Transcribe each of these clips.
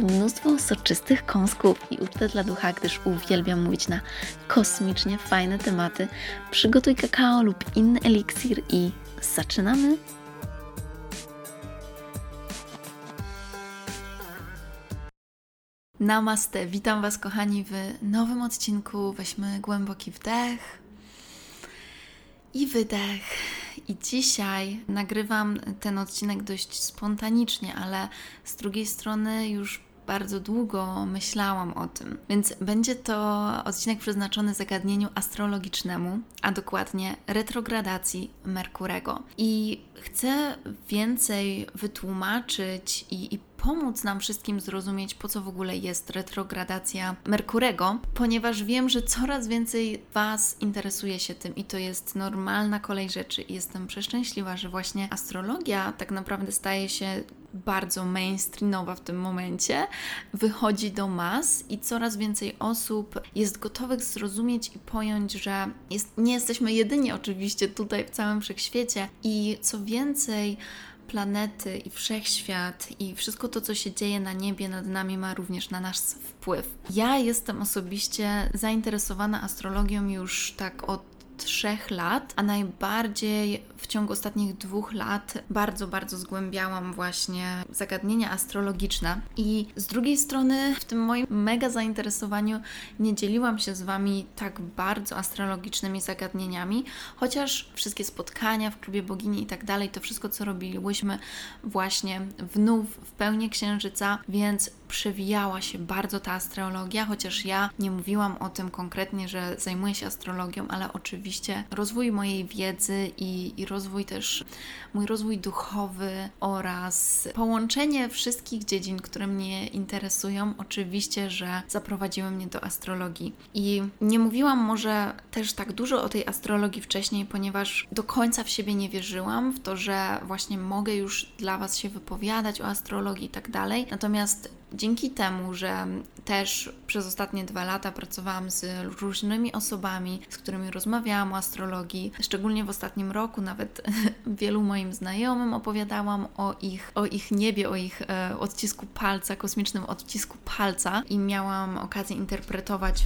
mnóstwo soczystych kąsków i ucztę dla ducha, gdyż uwielbiam mówić na kosmicznie fajne tematy. Przygotuj kakao lub inny eliksir i zaczynamy! Namaste, witam Was kochani w nowym odcinku. Weźmy głęboki wdech i wydech. I dzisiaj nagrywam ten odcinek dość spontanicznie, ale z drugiej strony już bardzo długo myślałam o tym. Więc będzie to odcinek przeznaczony zagadnieniu astrologicznemu, a dokładnie retrogradacji Merkurego. I chcę więcej wytłumaczyć i, i pomóc nam wszystkim zrozumieć, po co w ogóle jest retrogradacja Merkurego, ponieważ wiem, że coraz więcej Was interesuje się tym i to jest normalna kolej rzeczy. I jestem przeszczęśliwa, że właśnie astrologia tak naprawdę staje się bardzo mainstreamowa w tym momencie, wychodzi do mas i coraz więcej osób jest gotowych zrozumieć i pojąć, że jest, nie jesteśmy jedyni oczywiście tutaj w całym wszechświecie i co więcej, planety i wszechświat i wszystko to, co się dzieje na niebie nad nami, ma również na nas wpływ. Ja jestem osobiście zainteresowana astrologią już tak od trzech lat, a najbardziej w ciągu ostatnich dwóch lat bardzo, bardzo zgłębiałam właśnie zagadnienia astrologiczne. I z drugiej strony, w tym moim mega zainteresowaniu nie dzieliłam się z Wami tak bardzo astrologicznymi zagadnieniami, chociaż wszystkie spotkania w klubie bogini i tak dalej, to wszystko, co robiłyśmy właśnie wnów w pełni księżyca, więc przewijała się bardzo ta astrologia, chociaż ja nie mówiłam o tym konkretnie, że zajmuję się astrologią, ale oczywiście rozwój mojej wiedzy i, i rozwój też, mój rozwój duchowy oraz połączenie wszystkich dziedzin, które mnie interesują, oczywiście, że zaprowadziły mnie do astrologii. I nie mówiłam może też tak dużo o tej astrologii wcześniej, ponieważ do końca w siebie nie wierzyłam, w to, że właśnie mogę już dla Was się wypowiadać o astrologii i tak dalej. Natomiast dzięki temu, że też przez ostatnie dwa lata pracowałam z różnymi osobami, z którymi rozmawiałam o astrologii, szczególnie w ostatnim roku, nawet wielu moim znajomym opowiadałam o ich, o ich niebie, o ich e, odcisku palca, kosmicznym odcisku palca i miałam okazję interpretować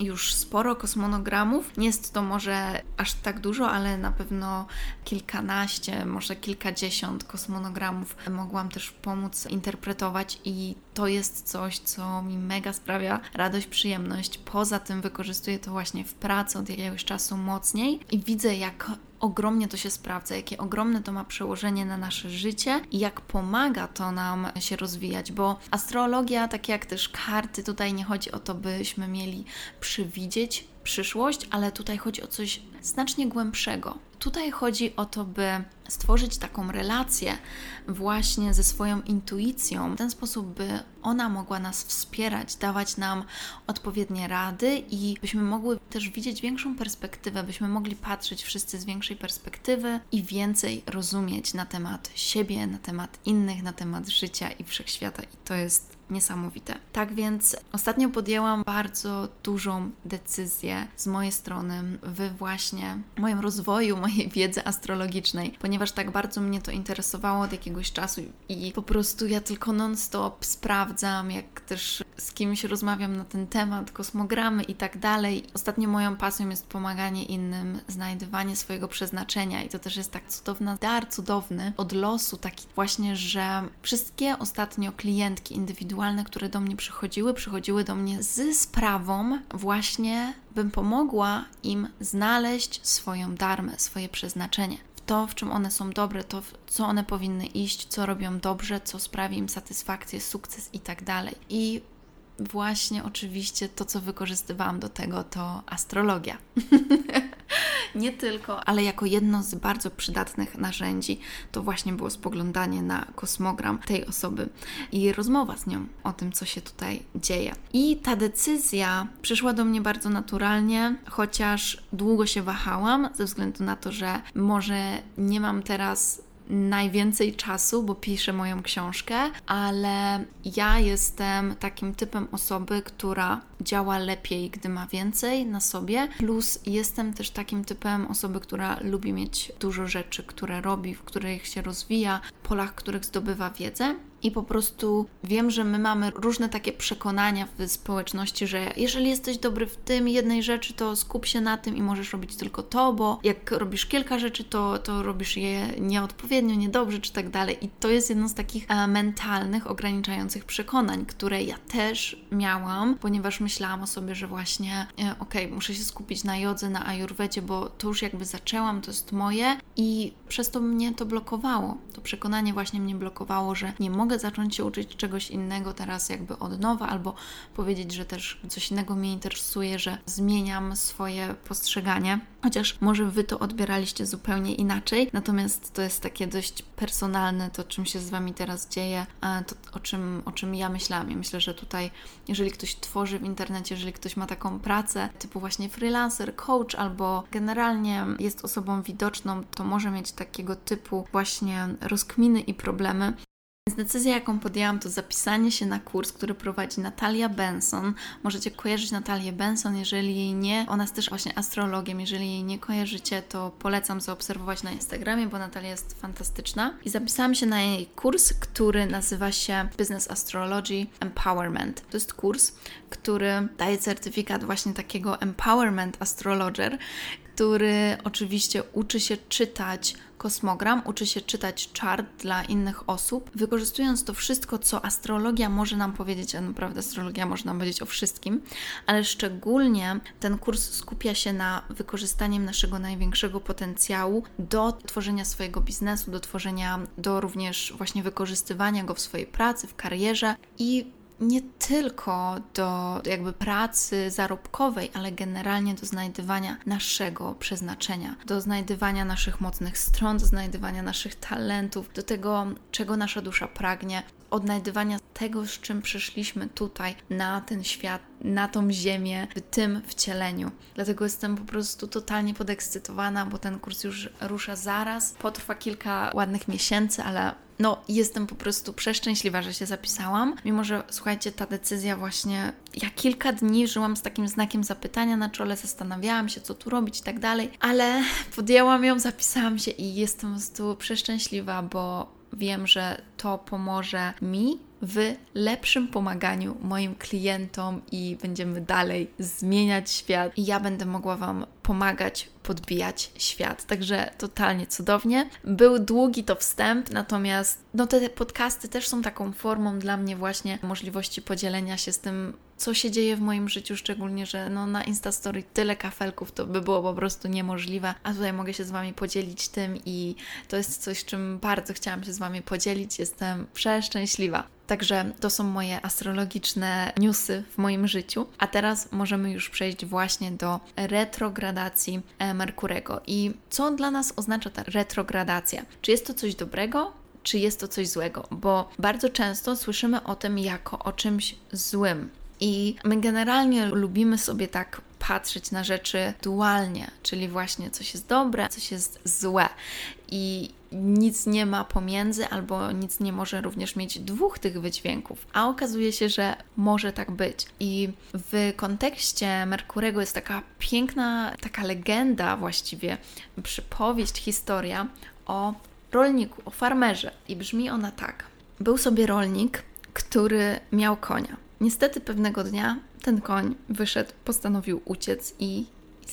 już sporo kosmonogramów. Nie jest to może aż tak dużo, ale na pewno kilkanaście, może kilkadziesiąt kosmonogramów mogłam też pomóc interpretować i to jest coś, co mi mega sprawia radość, przyjemność. Poza tym wykorzystuję to właśnie w pracy od jakiegoś czasu mocniej i widzę, jak ogromnie to się sprawdza, jakie ogromne to ma przełożenie na nasze życie i jak pomaga to nam się rozwijać, bo astrologia, tak jak też karty, tutaj nie chodzi o to, byśmy mieli przewidzieć przyszłość, ale tutaj chodzi o coś znacznie głębszego. Tutaj chodzi o to, by stworzyć taką relację właśnie ze swoją intuicją, w ten sposób, by ona mogła nas wspierać, dawać nam odpowiednie rady i byśmy mogły też widzieć większą perspektywę, byśmy mogli patrzeć wszyscy z większej perspektywy i więcej rozumieć na temat siebie, na temat innych, na temat życia i wszechświata. I to jest niesamowite. Tak więc ostatnio podjęłam bardzo dużą decyzję z mojej strony w właśnie moim rozwoju mojej wiedzy astrologicznej, ponieważ tak bardzo mnie to interesowało od jakiegoś czasu i po prostu ja tylko non-stop sprawdzam, jak też z kimś rozmawiam na ten temat, kosmogramy i tak dalej. Ostatnio moją pasją jest pomaganie innym, znajdywanie swojego przeznaczenia i to też jest tak cudowny dar, cudowny od losu, taki właśnie, że wszystkie ostatnio klientki indywidualne indywidualne, które do mnie przychodziły, przychodziły do mnie z sprawą właśnie, bym pomogła im znaleźć swoją darmę, swoje przeznaczenie. To, w czym one są dobre, to, w co one powinny iść, co robią dobrze, co sprawi im satysfakcję, sukces i tak dalej. I właśnie oczywiście to, co wykorzystywałam do tego, to astrologia. nie tylko, ale jako jedno z bardzo przydatnych narzędzi to właśnie było spoglądanie na kosmogram tej osoby i rozmowa z nią o tym, co się tutaj dzieje. I ta decyzja przyszła do mnie bardzo naturalnie, chociaż długo się wahałam, ze względu na to, że może nie mam teraz najwięcej czasu, bo piszę moją książkę, ale ja jestem takim typem osoby, która działa lepiej, gdy ma więcej na sobie. Plus jestem też takim typem osoby, która lubi mieć dużo rzeczy, które robi, w których się rozwija, polach, w których zdobywa wiedzę. I po prostu wiem, że my mamy różne takie przekonania w społeczności, że jeżeli jesteś dobry w tym jednej rzeczy, to skup się na tym i możesz robić tylko to, bo jak robisz kilka rzeczy, to, to robisz je nieodpowiednio, niedobrze czy tak dalej. I to jest jedno z takich e, mentalnych, ograniczających przekonań, które ja też miałam, ponieważ myślałam o sobie, że właśnie e, okej, okay, muszę się skupić na jodze, na ajurwecie, bo to już jakby zaczęłam, to jest moje i przez to mnie to blokowało. To przekonanie właśnie mnie blokowało, że nie mogę zacząć się uczyć czegoś innego teraz jakby od nowa, albo powiedzieć, że też coś innego mnie interesuje, że zmieniam swoje postrzeganie. Chociaż może Wy to odbieraliście zupełnie inaczej, natomiast to jest takie dość personalne, to czym się z Wami teraz dzieje, to o czym, o czym ja myślałam. Ja myślę, że tutaj, jeżeli ktoś tworzy w internecie, jeżeli ktoś ma taką pracę, typu właśnie freelancer, coach, albo generalnie jest osobą widoczną, to może mieć takiego typu właśnie rozkminy i problemy. Więc decyzja, jaką podjęłam, to zapisanie się na kurs, który prowadzi Natalia Benson. Możecie kojarzyć Natalię Benson, jeżeli jej nie, ona jest też właśnie astrologiem, jeżeli jej nie kojarzycie, to polecam zaobserwować na Instagramie, bo Natalia jest fantastyczna. I zapisałam się na jej kurs, który nazywa się Business Astrology Empowerment. To jest kurs, który daje certyfikat właśnie takiego Empowerment Astrologer, który oczywiście uczy się czytać kosmogram, uczy się czytać czart dla innych osób, wykorzystując to wszystko, co astrologia może nam powiedzieć, a naprawdę astrologia może nam powiedzieć o wszystkim, ale szczególnie ten kurs skupia się na wykorzystaniu naszego największego potencjału do tworzenia swojego biznesu, do tworzenia, do również właśnie wykorzystywania go w swojej pracy, w karierze i nie tylko do jakby pracy zarobkowej, ale generalnie do znajdywania naszego przeznaczenia, do znajdywania naszych mocnych stron, do znajdywania naszych talentów, do tego, czego nasza dusza pragnie, odnajdywania tego, z czym przyszliśmy tutaj na ten świat, na tą ziemię, w tym wcieleniu. Dlatego jestem po prostu totalnie podekscytowana, bo ten kurs już rusza zaraz. Potrwa kilka ładnych miesięcy, ale no, jestem po prostu przeszczęśliwa, że się zapisałam. Mimo, że słuchajcie, ta decyzja właśnie. Ja kilka dni żyłam z takim znakiem zapytania na czole, zastanawiałam się, co tu robić i tak dalej, ale podjęłam ją, zapisałam się i jestem po prostu przeszczęśliwa, bo wiem, że to pomoże mi w lepszym pomaganiu moim klientom i będziemy dalej zmieniać świat. I ja będę mogła Wam pomagać podbijać świat. Także totalnie cudownie. Był długi to wstęp, natomiast no te podcasty też są taką formą dla mnie właśnie możliwości podzielenia się z tym, co się dzieje w moim życiu, szczególnie, że no na Instastory tyle kafelków to by było po prostu niemożliwe, a tutaj mogę się z Wami podzielić tym i to jest coś, czym bardzo chciałam się z Wami podzielić. Jestem przeszczęśliwa. Także to są moje astrologiczne newsy w moim życiu. A teraz możemy już przejść właśnie do retrogradacji e, Merkurego. I co dla nas oznacza ta retrogradacja? Czy jest to coś dobrego? Czy jest to coś złego? Bo bardzo często słyszymy o tym jako o czymś złym. I my generalnie lubimy sobie tak patrzeć na rzeczy dualnie, czyli właśnie coś jest dobre, coś jest złe. I nic nie ma pomiędzy, albo nic nie może również mieć dwóch tych wydźwięków. A okazuje się, że może tak być. I w kontekście Merkurego jest taka piękna, taka legenda właściwie, przypowieść, historia o rolniku, o farmerze. I brzmi ona tak. Był sobie rolnik, który miał konia. Niestety pewnego dnia ten koń wyszedł, postanowił uciec i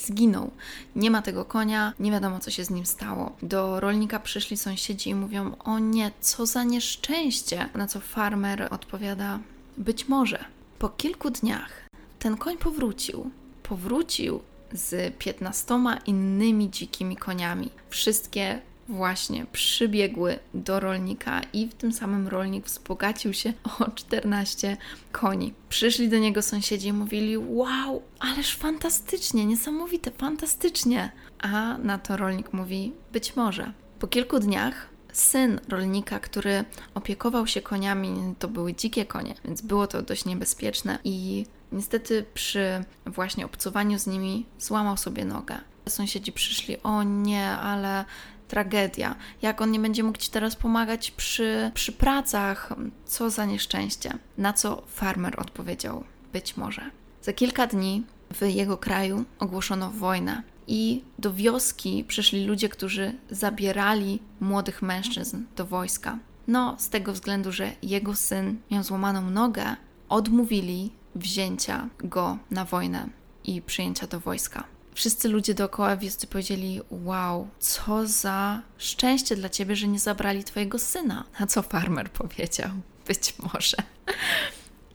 zginął. Nie ma tego konia, nie wiadomo co się z nim stało. Do rolnika przyszli sąsiedzi i mówią: O nie, co za nieszczęście! Na co farmer odpowiada: Być może. Po kilku dniach ten koń powrócił. Powrócił z piętnastoma innymi dzikimi koniami. Wszystkie właśnie przybiegły do rolnika i w tym samym rolnik wzbogacił się o 14 koni. Przyszli do niego sąsiedzi i mówili: Wow, ależ fantastycznie, niesamowite, fantastycznie. A na to rolnik mówi: Być może. Po kilku dniach syn rolnika, który opiekował się koniami, to były dzikie konie, więc było to dość niebezpieczne i niestety przy właśnie obcowaniu z nimi złamał sobie nogę. Sąsiedzi przyszli, o nie, ale tragedia. Jak on nie będzie mógł ci teraz pomagać przy, przy pracach? Co za nieszczęście. Na co farmer odpowiedział: Być może. Za kilka dni w jego kraju ogłoszono wojnę i do wioski przyszli ludzie, którzy zabierali młodych mężczyzn do wojska. No, z tego względu, że jego syn miał złamaną nogę, odmówili wzięcia go na wojnę i przyjęcia do wojska. Wszyscy ludzie dookoła wioscy powiedzieli: Wow, co za szczęście dla ciebie, że nie zabrali twojego syna. Na co farmer powiedział: Być może.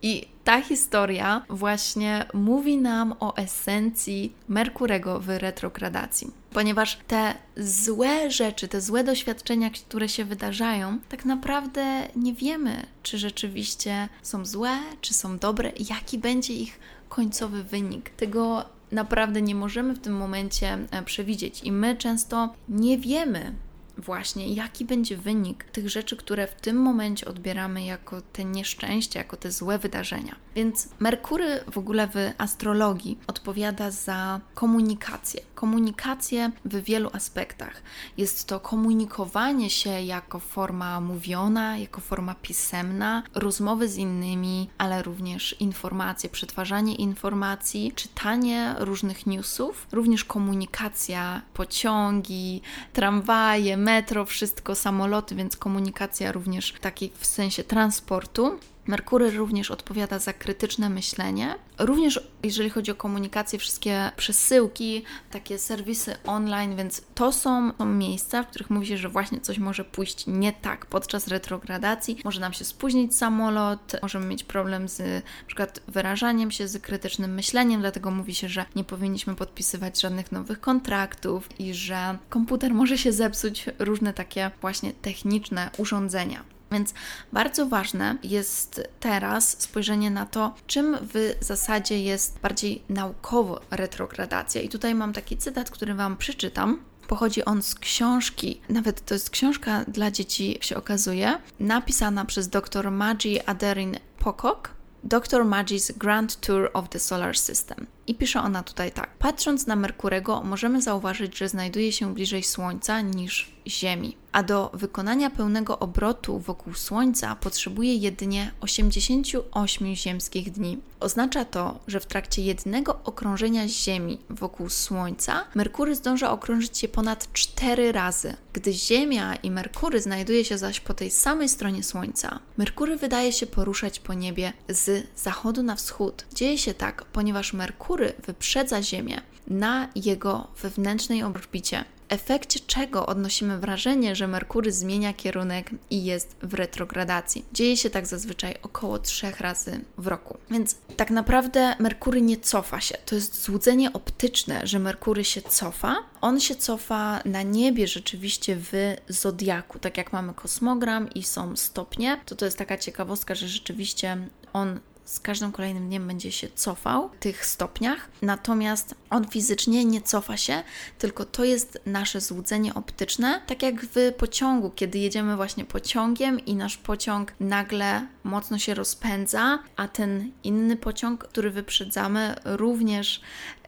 I ta historia właśnie mówi nam o esencji Merkurego w retrogradacji. Ponieważ te złe rzeczy, te złe doświadczenia, które się wydarzają, tak naprawdę nie wiemy, czy rzeczywiście są złe, czy są dobre, jaki będzie ich końcowy wynik. Tego naprawdę nie możemy w tym momencie e, przewidzieć i my często nie wiemy, właśnie, jaki będzie wynik tych rzeczy, które w tym momencie odbieramy jako te nieszczęścia, jako te złe wydarzenia. Więc Merkury w ogóle w astrologii odpowiada za komunikację. Komunikację w wielu aspektach. Jest to komunikowanie się jako forma mówiona, jako forma pisemna, rozmowy z innymi, ale również informacje, przetwarzanie informacji, czytanie różnych newsów, również komunikacja, pociągi, tramwaje, metro, wszystko, samoloty, więc komunikacja również w sensie transportu. Merkury również odpowiada za krytyczne myślenie. Również jeżeli chodzi o komunikację, wszystkie przesyłki, takie serwisy online, więc to są, są miejsca, w których mówi się, że właśnie coś może pójść nie tak podczas retrogradacji. Może nam się spóźnić samolot, możemy mieć problem z na przykład wyrażaniem się, z krytycznym myśleniem, dlatego mówi się, że nie powinniśmy podpisywać żadnych nowych kontraktów i że komputer może się zepsuć, różne takie właśnie techniczne urządzenia. Więc bardzo ważne jest teraz spojrzenie na to, czym w zasadzie jest bardziej naukowo retrogradacja. I tutaj mam taki cytat, który Wam przeczytam. Pochodzi on z książki, nawet to jest książka dla dzieci, się okazuje, napisana przez dr Maggie Aderin Pocock. Dr. Maggie's Grand Tour of the Solar System. I pisze ona tutaj tak: Patrząc na Merkurego, możemy zauważyć, że znajduje się bliżej Słońca niż Ziemi, a do wykonania pełnego obrotu wokół Słońca potrzebuje jedynie 88 ziemskich dni. Oznacza to, że w trakcie jednego okrążenia Ziemi wokół Słońca Merkury zdąża okrążyć się ponad 4 razy. Gdy Ziemia i Merkury znajduje się zaś po tej samej stronie Słońca, Merkury wydaje się poruszać po niebie z zachodu na wschód. Dzieje się tak, ponieważ Merkury Merkury wyprzedza Ziemię na jego wewnętrznej orbicie, w efekcie czego odnosimy wrażenie, że Merkury zmienia kierunek i jest w retrogradacji. Dzieje się tak zazwyczaj około trzech razy w roku. Więc tak naprawdę Merkury nie cofa się. To jest złudzenie optyczne, że Merkury się cofa. On się cofa na niebie rzeczywiście w zodiaku. Tak jak mamy kosmogram i są stopnie, to to jest taka ciekawostka, że rzeczywiście on z każdym kolejnym dniem będzie się cofał w tych stopniach, natomiast on fizycznie nie cofa się, tylko to jest nasze złudzenie optyczne, tak jak w pociągu, kiedy jedziemy właśnie pociągiem i nasz pociąg nagle mocno się rozpędza, a ten inny pociąg, który wyprzedzamy, również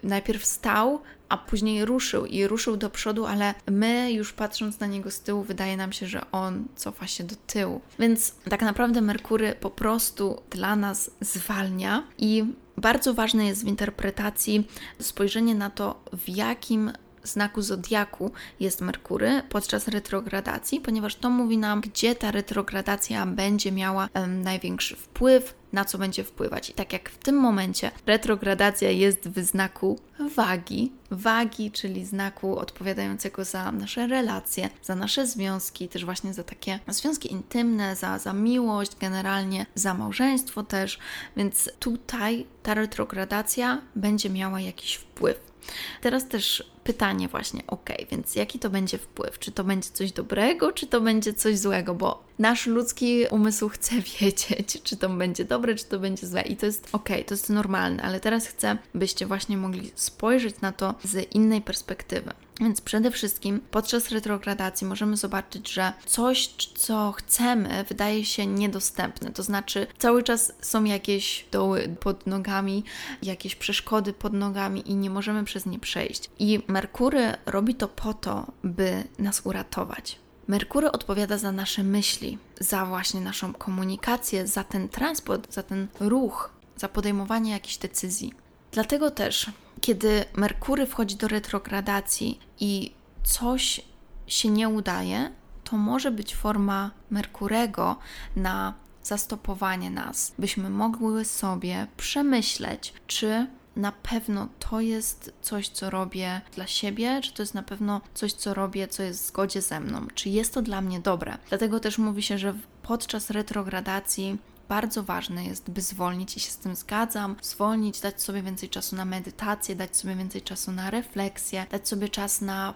najpierw stał, a później ruszył i ruszył do przodu, ale my już patrząc na niego z tyłu, wydaje nam się, że on cofa się do tyłu. Więc tak naprawdę Merkury po prostu dla nas zwalnia i bardzo ważne jest w interpretacji spojrzenie na to, w jakim znaku zodiaku jest Merkury podczas retrogradacji, ponieważ to mówi nam, gdzie ta retrogradacja będzie miała um, największy wpływ na co będzie wpływać. I tak jak w tym momencie retrogradacja jest w znaku wagi, wagi, czyli znaku odpowiadającego za nasze relacje, za nasze związki, też właśnie za takie związki intymne, za, za miłość, generalnie za małżeństwo też, więc tutaj ta retrogradacja będzie miała jakiś wpływ. Teraz też pytanie właśnie, ok, więc jaki to będzie wpływ? Czy to będzie coś dobrego, czy to będzie coś złego? Bo nasz ludzki umysł chce wiedzieć, czy to będzie dobre, czy to będzie złe. I to jest ok, to jest normalne, ale teraz chcę, byście właśnie mogli spojrzeć na to z innej perspektywy. Więc przede wszystkim podczas retrogradacji możemy zobaczyć, że coś, co chcemy, wydaje się niedostępne. To znaczy, cały czas są jakieś doły pod nogami, jakieś przeszkody pod nogami i nie możemy przez nie przejść. I Merkury robi to po to, by nas uratować. Merkury odpowiada za nasze myśli, za właśnie naszą komunikację, za ten transport, za ten ruch, za podejmowanie jakichś decyzji. Dlatego też, kiedy Merkury wchodzi do retrogradacji i coś się nie udaje, to może być forma Merkurego na zastopowanie nas, byśmy mogły sobie przemyśleć, czy na pewno to jest coś, co robię dla siebie, czy to jest na pewno coś, co robię, co jest w zgodzie ze mną, czy jest to dla mnie dobre. Dlatego też mówi się, że podczas retrogradacji bardzo ważne jest, by zwolnić i się z tym zgadzam, zwolnić, dać sobie więcej czasu na medytację, dać sobie więcej czasu na refleksję, dać sobie czas na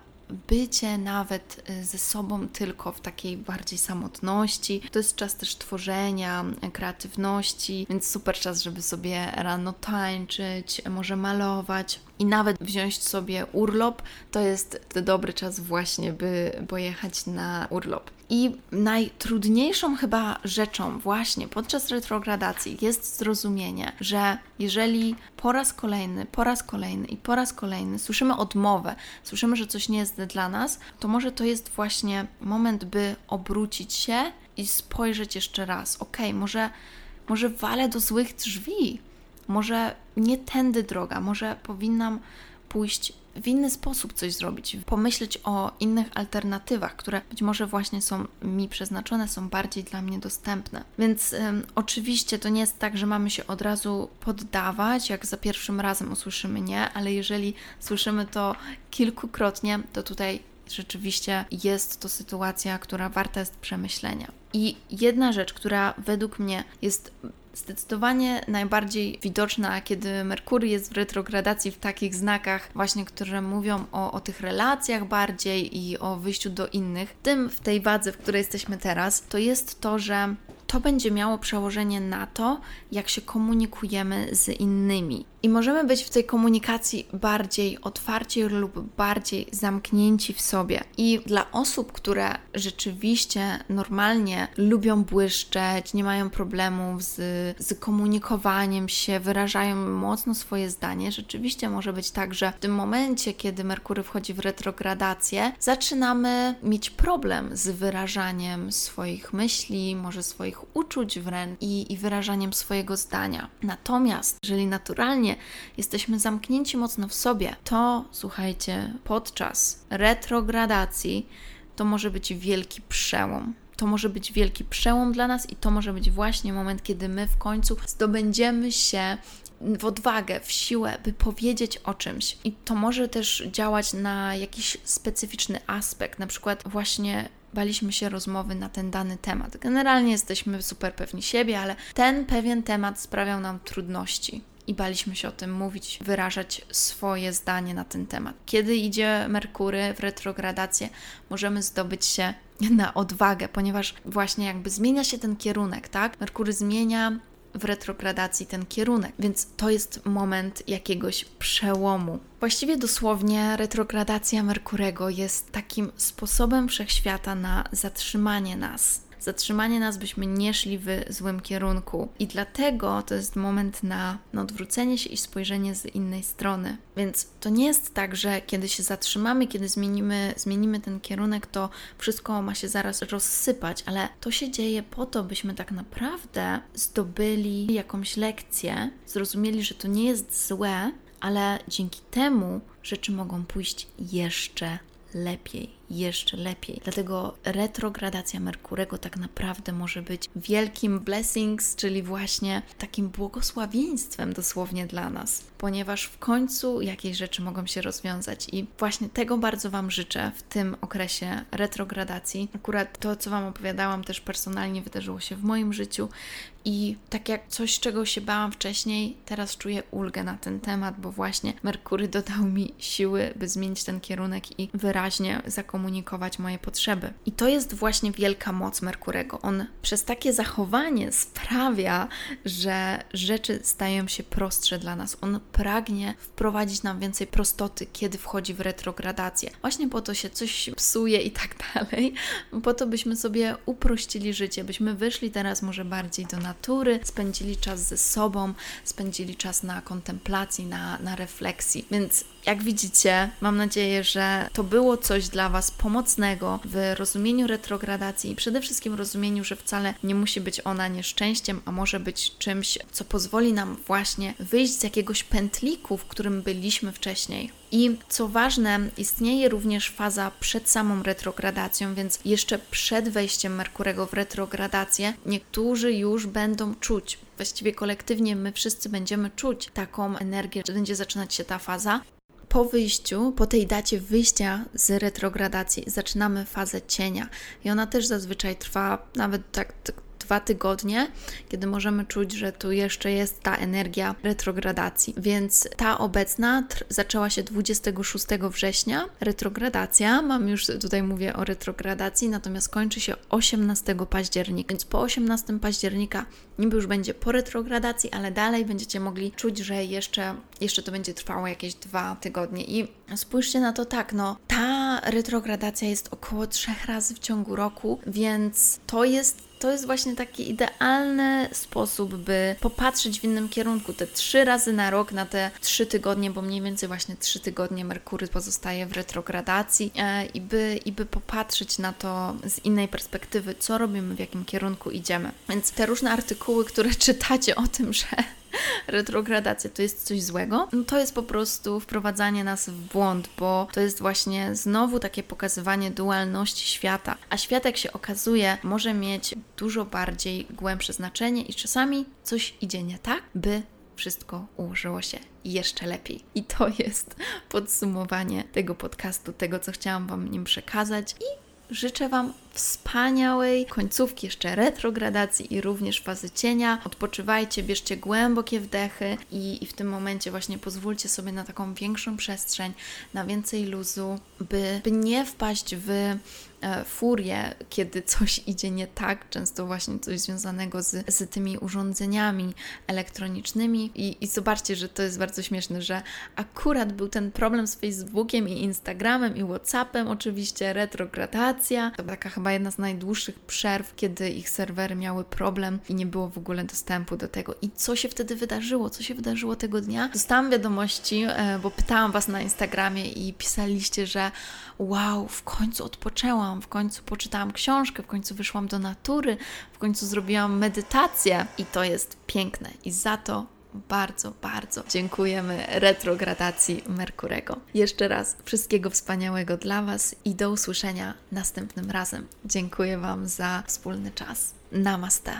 bycie nawet y, ze sobą tylko w takiej bardziej samotności. To jest czas też tworzenia, kreatywności, więc super czas, żeby sobie rano tańczyć, może malować i nawet wziąć sobie urlop. To jest dobry czas właśnie, by pojechać na urlop. I najtrudniejszą chyba rzeczą właśnie podczas retrogradacji jest zrozumienie, że jeżeli po raz kolejny, po raz kolejny i po raz kolejny słyszymy odmowę, słyszymy, że coś nie jest dla nas, to może to jest właśnie moment, by obrócić się i spojrzeć jeszcze raz. Ok, może, może walę do złych drzwi, może nie tędy droga, może powinnam pójść w inny sposób coś zrobić, pomyśleć o innych alternatywach, które być może właśnie są mi przeznaczone, są bardziej dla mnie dostępne. Więc ym, oczywiście to nie jest tak, że mamy się od razu poddawać, jak za pierwszym razem usłyszymy nie, ale jeżeli słyszymy to kilkukrotnie, to tutaj rzeczywiście jest to sytuacja, która warta jest przemyślenia. I jedna rzecz, która według mnie jest zdecydowanie najbardziej widoczna, kiedy Merkury jest w retrogradacji w takich znakach, właśnie, które mówią o, o tych relacjach bardziej i o wyjściu do innych, tym w tej wadze, w której jesteśmy teraz, to jest to, że to będzie miało przełożenie na to, jak się komunikujemy z innymi. I możemy być w tej komunikacji bardziej otwarci lub bardziej zamknięci w sobie. I dla osób, które rzeczywiście normalnie lubią błyszczeć, nie mają problemów z, z komunikowaniem się, wyrażają mocno swoje zdanie, rzeczywiście może być tak, że w tym momencie, kiedy Merkury wchodzi w retrogradację, zaczynamy mieć problem z wyrażaniem swoich myśli, może swoich uczuć wręcz i, i wyrażaniem swojego zdania. Natomiast, jeżeli naturalnie jesteśmy zamknięci mocno w sobie, to słuchajcie, podczas retrogradacji to może być wielki przełom. To może być wielki przełom dla nas i to może być właśnie moment, kiedy my w końcu zdobędziemy się w odwagę, w siłę, by powiedzieć o czymś. I to może też działać na jakiś specyficzny aspekt, na przykład właśnie baliśmy się rozmowy na ten dany temat. Generalnie jesteśmy super pewni siebie, ale ten pewien temat sprawiał nam trudności i baliśmy się o tym mówić, wyrażać swoje zdanie na ten temat. Kiedy idzie Merkury w retrogradację, możemy zdobyć się na odwagę, ponieważ właśnie jakby zmienia się ten kierunek, tak? Merkury zmienia w retrogradacji ten kierunek, więc to jest moment jakiegoś przełomu. Właściwie dosłownie retrogradacja Merkurego jest takim sposobem wszechświata na zatrzymanie nas, zatrzymanie nas, byśmy nie szli w złym kierunku. I dlatego to jest moment na, odwrócenie się i spojrzenie z innej strony. Więc to nie jest tak, że kiedy się zatrzymamy, kiedy zmienimy, zmienimy ten kierunek, to wszystko ma się zaraz rozsypać, ale to się dzieje po to, byśmy tak naprawdę zdobyli jakąś lekcję, zrozumieli, że to nie jest złe, ale dzięki temu rzeczy mogą pójść jeszcze lepiej, jeszcze lepiej. Dlatego retrogradacja Merkurego tak naprawdę może być wielkim blessings, czyli właśnie takim błogosławieństwem dosłownie dla nas, ponieważ w końcu jakieś rzeczy mogą się rozwiązać i właśnie tego bardzo Wam życzę w tym okresie retrogradacji. Akurat to, co Wam opowiadałam, też personalnie wydarzyło się w moim życiu i tak jak coś, czego się bałam wcześniej, teraz czuję ulgę na ten temat, bo właśnie Merkury dodał mi siły, by zmienić ten kierunek i wyraźnie zakomunikować moje potrzeby. I to jest właśnie wielka moc Merkurego. On przez takie zachowanie sprawia, że rzeczy stają się prostsze dla nas. On pragnie wprowadzić nam więcej prostoty, kiedy wchodzi w retrogradację. Właśnie po to się coś psuje i tak dalej, po to byśmy sobie uprościli życie, byśmy wyszli teraz może bardziej do natury, spędzili czas ze sobą, spędzili czas na kontemplacji, na, na refleksji. Więc jak widzicie, mam nadzieję, że to było coś dla Was pomocnego w rozumieniu retrogradacji i przede wszystkim rozumieniu, że wcale nie musi być ona nieszczęściem, a może być czymś, co pozwoli nam właśnie wyjść z jakiegoś pętliku, w którym byliśmy wcześniej. I co ważne, istnieje również faza przed samą retrogradacją, więc jeszcze przed wejściem Merkurego w retrogradację niektórzy już będą czuć, właściwie kolektywnie my wszyscy będziemy czuć taką energię, że będzie zaczynać się ta faza. Po wyjściu, po tej dacie wyjścia z retrogradacji, zaczynamy fazę cienia. I ona też zazwyczaj trwa nawet tak, tak dwa tygodnie, kiedy możemy czuć, że tu jeszcze jest ta energia retrogradacji. Więc ta obecna zaczęła się 26 września. Retrogradacja, mam już tutaj mówię o retrogradacji, natomiast kończy się 18 października. Więc po 18 października niby już będzie po retrogradacji, ale dalej będziecie mogli czuć, że jeszcze, jeszcze to będzie trwało jakieś dwa tygodnie. I spójrzcie na to tak, no ta retrogradacja jest około trzech razy w ciągu roku, więc to jest to jest właśnie taki idealny sposób, by popatrzeć w innym kierunku. Te trzy razy na rok, na te trzy tygodnie, bo mniej więcej właśnie trzy tygodnie Merkury pozostaje w retrogradacji e, i, by, i by popatrzeć na to z innej perspektywy, co robimy, w jakim kierunku idziemy. Więc te różne artykuły, które czytacie o tym, że retrogradacja to jest coś złego, no to jest po prostu wprowadzanie nas w błąd, bo to jest właśnie znowu takie pokazywanie dualności świata. A świat, jak się okazuje, może mieć dużo bardziej głębsze znaczenie i czasami coś idzie nie tak, by wszystko ułożyło się jeszcze lepiej. I to jest podsumowanie tego podcastu, tego, co chciałam Wam nim przekazać. I Życzę Wam wspaniałej końcówki jeszcze retrogradacji i również fazy cienia. Odpoczywajcie, bierzcie głębokie wdechy i, i w tym momencie właśnie pozwólcie sobie na taką większą przestrzeń, na więcej luzu, by, by nie wpaść w e, furię, kiedy coś idzie nie tak, często właśnie coś związanego z, z tymi urządzeniami elektronicznymi. I, I zobaczcie, że to jest bardzo śmieszne, że akurat był ten problem z Facebookiem i Instagramem i Whatsappem, oczywiście retrogradacja. To taka chyba jedna z najdłuższych przerw, kiedy ich serwery miały problem i nie było w ogóle dostępu do tego. I co się wtedy wydarzyło? Co się wydarzyło tego dnia? Dostałam wiadomości, e, bo pytałam Was na Instagramie i pisaliście, że wow, w końcu odpoczęłam, w końcu poczytałam książkę, w końcu wyszłam do natury, w końcu zrobiłam medytację i to jest piękne. I za to bardzo, bardzo dziękujemy retrogradacji Merkurego. Jeszcze raz wszystkiego wspaniałego dla Was i do usłyszenia następnym razem. Dziękuję Wam za wspólny czas. Namaste.